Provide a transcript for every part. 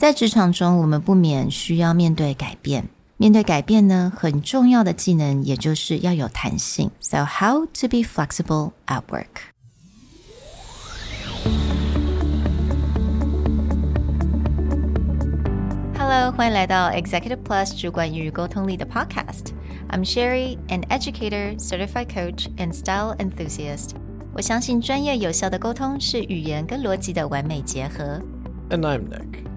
在职场中，我们不免需要面对改变。面对改变呢，很重要的技能也就是要有弹性。So how to be flexible at work? Hello，欢迎来到 Executive Plus 主管与沟通力的 Podcast。I'm Sherry, an educator, certified coach, and style enthusiast. 我相信专业有效的沟通是语言跟逻辑的完美结合。And I'm Nick,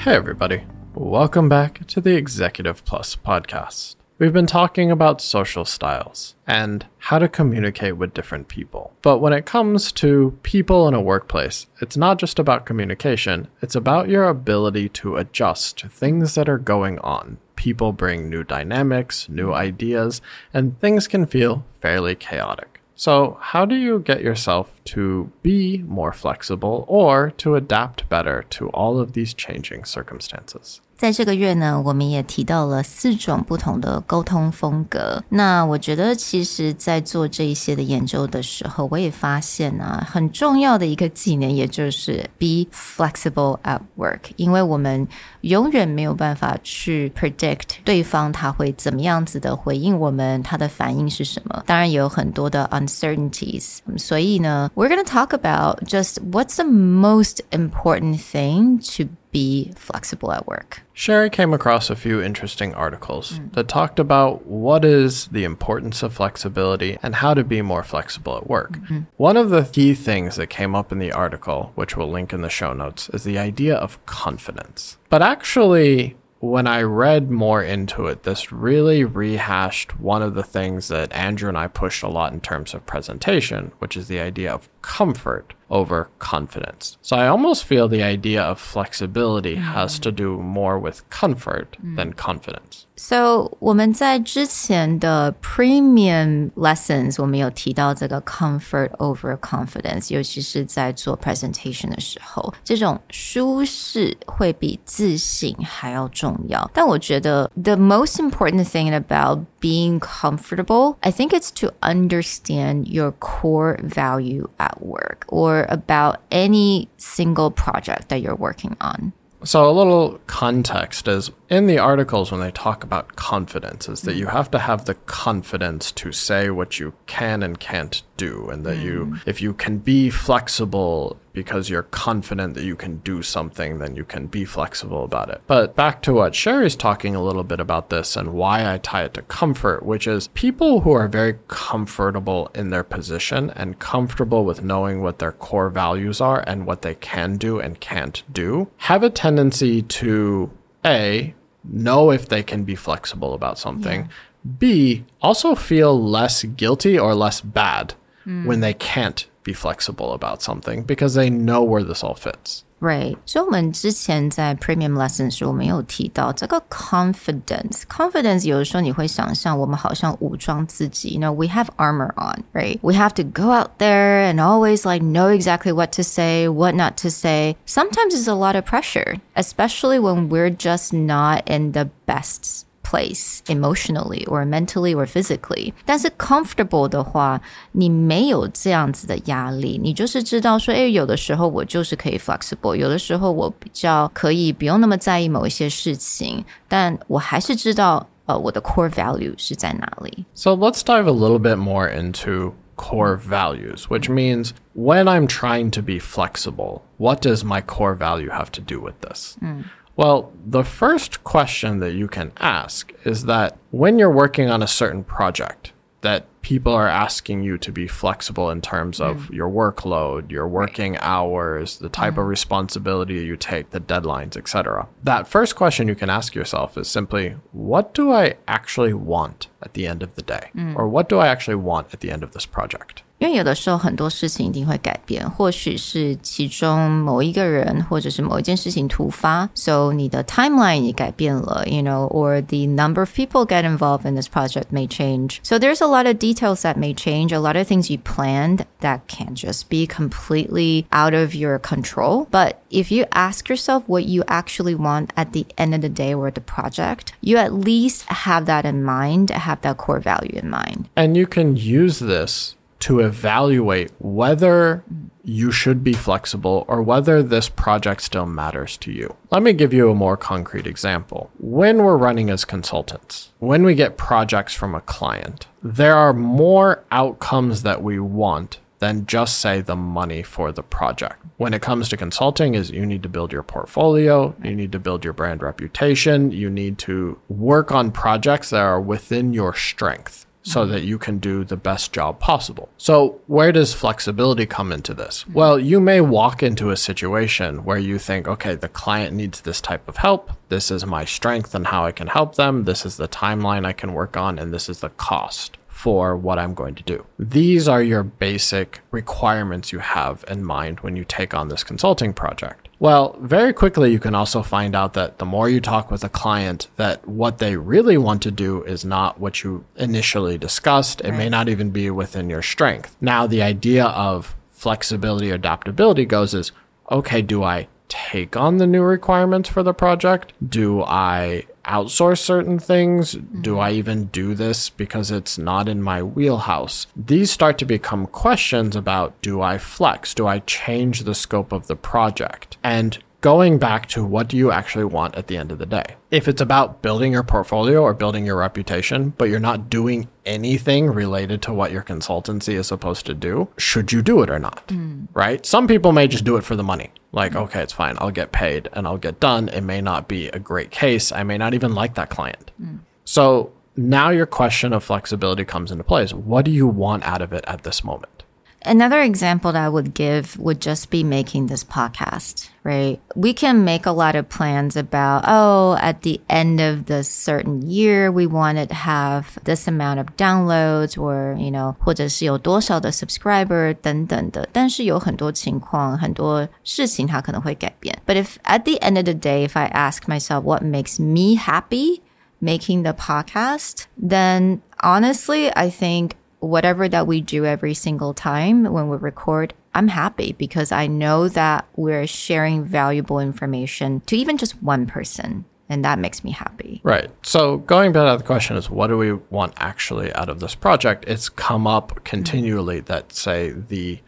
Hey, everybody. Welcome back to the Executive Plus podcast. We've been talking about social styles and how to communicate with different people. But when it comes to people in a workplace, it's not just about communication, it's about your ability to adjust to things that are going on. People bring new dynamics, new ideas, and things can feel fairly chaotic. So, how do you get yourself to be more flexible or to adapt better to all of these changing circumstances? 在这个月呢，我们也提到了四种不同的沟通风格。那我觉得，其实，在做这一些的研究的时候，我也发现啊，很重要的一个技能，也就是 be flexible at work。因为我们永远没有办法去 predict 对方他会怎么样子的回应我们，他的反应是什么。当然，也有很多的 uncertainties。所以呢，we're gonna talk about just what's the most important thing to be flexible at work. Sherry came across a few interesting articles mm. that talked about what is the importance of flexibility and how to be more flexible at work. Mm-hmm. One of the key things that came up in the article, which we'll link in the show notes, is the idea of confidence. But actually, when I read more into it, this really rehashed one of the things that Andrew and I pushed a lot in terms of presentation, which is the idea of comfort over confidence. So I almost feel the idea of flexibility mm. has to do more with comfort mm. than confidence. So 我们在之前的 premium lessons 我们有提到这个 comfort over confidence，尤其是在做 presentation 的时候，这种舒适会比自信还要重要。但我觉得 the most important thing about being comfortable, I think it's to understand your core value at work or about any single project that you're working on. So, a little context is in the articles when they talk about confidence, is that you have to have the confidence to say what you can and can't do, and that mm. you, if you can be flexible because you're confident that you can do something, then you can be flexible about it. But back to what Sherry's talking a little bit about this and why I tie it to comfort, which is people who are very comfortable in their position and comfortable with knowing what their core values are and what they can do and can't do have a tendency to A, know if they can be flexible about something. Yeah. B, also feel less guilty or less bad mm. when they can't be flexible about something because they know where this all fits. Right，所以我们之前在 Premium Lesson 时，我们有提到这个 confidence。confidence 有的时候你会想象我们好像武装自己，you know we have armor on, right? We have to go out there and always like know exactly what to say, what not to say. Sometimes it's a lot of pressure, especially when we're just not in the best place emotionally or mentally or physically。但是 comfortable 的话，你没有这样子的压力，你就是知道说，哎，有的时候我就是可以 flexible，有的时候我比较可以不用那么在意某一些事情，但我还是知道呃我的 core value 是在哪里。So let's dive a little bit more into core values, which means when I'm trying to be flexible, what does my core value have to do with this? Mm. Well, the first question that you can ask is that when you're working on a certain project, that people are asking you to be flexible in terms of mm. your workload, your working hours, the type mm. of responsibility you take, the deadlines, etc. That first question you can ask yourself is simply, what do I actually want at the end of the day? Mm. Or what do I actually want at the end of this project? 因为有的时候很多事情一定会改变，或许是其中某一个人，或者是某一件事情突发，so 你的 timeline 也改变了，you know，or the number of people get involved in this project may change. So there's a lot of details that may change, a lot of things you planned that can just be completely out of your control. But if you ask yourself what you actually want at the end of the day or the project, you at least have that in mind, have that core value in mind. And you can use this to evaluate whether you should be flexible or whether this project still matters to you. Let me give you a more concrete example. When we're running as consultants, when we get projects from a client, there are more outcomes that we want than just say the money for the project. When it comes to consulting is you need to build your portfolio, you need to build your brand reputation, you need to work on projects that are within your strength so mm-hmm. that you can do the best job possible. So, where does flexibility come into this? Mm-hmm. Well, you may walk into a situation where you think, okay, the client needs this type of help. This is my strength and how I can help them. This is the timeline I can work on, and this is the cost for what I'm going to do. These are your basic requirements you have in mind when you take on this consulting project. Well, very quickly, you can also find out that the more you talk with a client, that what they really want to do is not what you initially discussed. It may not even be within your strength. Now, the idea of flexibility or adaptability goes is okay, do I take on the new requirements for the project? Do I outsource certain things? Do I even do this because it's not in my wheelhouse? These start to become questions about do I flex? Do I change the scope of the project? And going back to what do you actually want at the end of the day? If it's about building your portfolio or building your reputation, but you're not doing anything related to what your consultancy is supposed to do, should you do it or not? Hmm. Right? Some people may just do it for the money. Like, mm-hmm. okay, it's fine. I'll get paid and I'll get done. It may not be a great case. I may not even like that client. Mm. So now your question of flexibility comes into place. What do you want out of it at this moment? Another example that I would give would just be making this podcast, right? We can make a lot of plans about, oh, at the end of the certain year, we want to have this amount of downloads or, you know, 或者是有多少的 subscriber 等等的。但是有很多情况，很多事情它可能会改变。But if at the end of the day, if I ask myself what makes me happy making the podcast, then honestly, I think whatever that we do every single time when we record, I'm happy because I know that we're sharing valuable information to even just one person. And that makes me happy. Right. So going back to the question is what do we want actually out of this project? It's come up continually that say the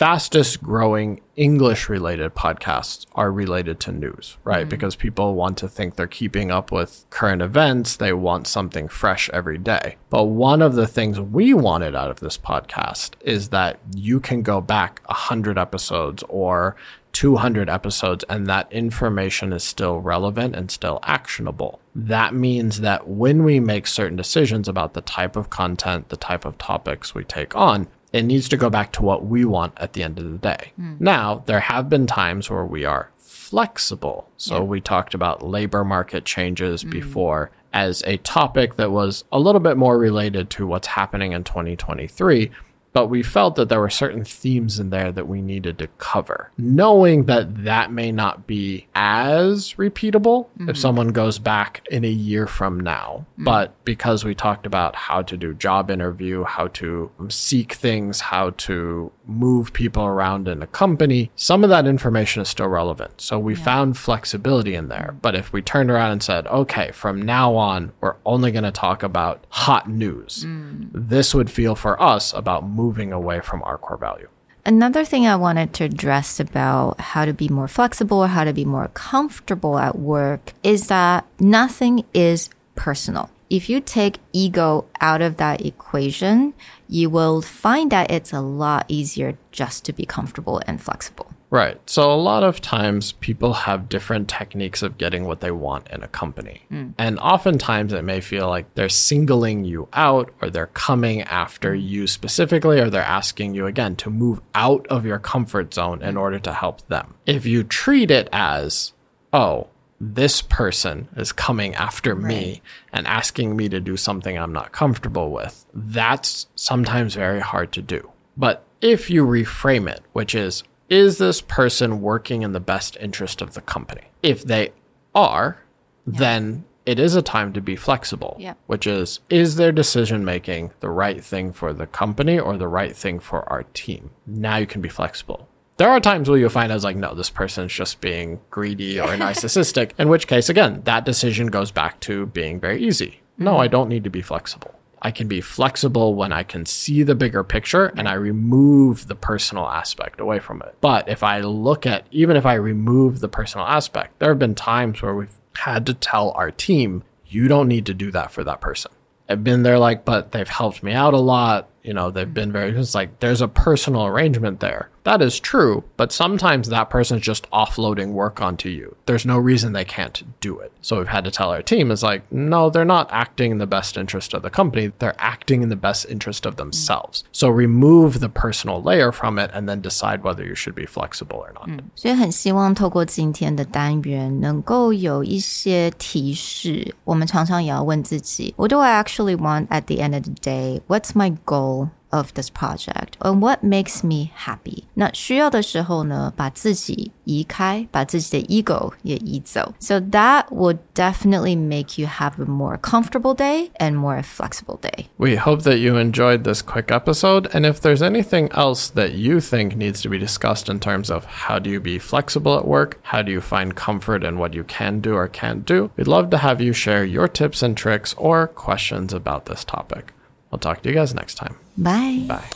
fastest growing English related podcasts are related to news, right? Mm-hmm. Because people want to think they're keeping up with current events. They want something fresh every day. But one of the things we wanted out of this podcast is that you can go back 100 episodes or 200 episodes and that information is still relevant and still actionable. That means that when we make certain decisions about the type of content, the type of topics we take on, it needs to go back to what we want at the end of the day. Hmm. Now, there have been times where we are flexible. So we talked about labor market changes hmm. before as a topic that was a little bit more related to what's happening in 2023. But we felt that there were certain themes in there that we needed to cover, knowing that that may not be as repeatable if mm-hmm. someone goes back in a year from now. Mm. But because we talked about how to do job interview, how to seek things, how to move people around in a company, some of that information is still relevant. So we found flexibility in there. But if we turned around and said, okay, from now on, we're only going to talk about hot news, mm. this would feel for us about moving away from our core value. Another thing I wanted to address about how to be more flexible, or how to be more comfortable at work is that nothing is personal. If you take ego out of that equation, you will find that it's a lot easier just to be comfortable and flexible. Right. So a lot of times people have different techniques of getting what they want in a company. Hmm. And oftentimes it may feel like they're singling you out or they're coming after hmm. you specifically or they're asking you again to move out of your comfort zone in hmm. order to help them. If you treat it as, oh, this person is coming after me and asking me to do something I'm not comfortable with, that's sometimes very hard to do But if you reframe it, which is, is this person working in the best interest of the company? If they are, then it is a time to be flexible, Yeah. which is, is their decision making the right thing for the company or the right thing for our team? Now you can be flexible. There are times where you'll find as like, no, this person's just being greedy or narcissistic, in which case, again, that decision goes back to being very easy. No, hmm. I don't need to be flexible. I can be flexible when I can see the bigger picture and I remove the personal aspect away from it. But if I look at, even if I remove the personal aspect, there have been times where we've had to tell our team, you don't need to do that for that person. I've been there like, but they've helped me out a lot You know, they've been very, it's like there's a personal arrangement there. That is true, but sometimes that person's just offloading work onto you. There's no reason they can't do it. So we've had to tell our team is like, no, they're not acting in the best interest of the company. They're acting in the best interest of themselves. So remove the personal layer from it and then decide whether you should be flexible or not. 所以很希望透过今天的单元，能够有一些提示。我们常常也要问自己：What do I actually want at the end of the day? What's my goal? Of this project, and what makes me happy？那需要的时候呢，把自己移开，把自己的 ego 也移走。So that will definitely make you have a more comfortable day and more flexible day. We hope that you enjoyed this quick episode. And if there's anything else that you think needs to be discussed in terms of how do you be flexible at work, how do you find comfort in what you can do or can't do, we'd love to have you share your tips and tricks or questions about this topic. We'll talk to you guys next time. Bye. Bye.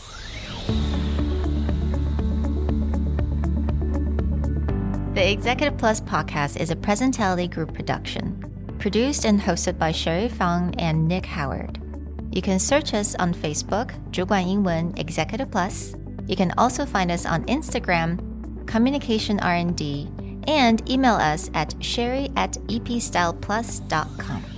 The Executive Plus podcast is a Presentality Group production, produced and hosted by Sherry Fang and Nick Howard. You can search us on Facebook, 主管英文 Executive Plus. You can also find us on Instagram, Communication R&D, and email us at sherry at epstyleplus.com.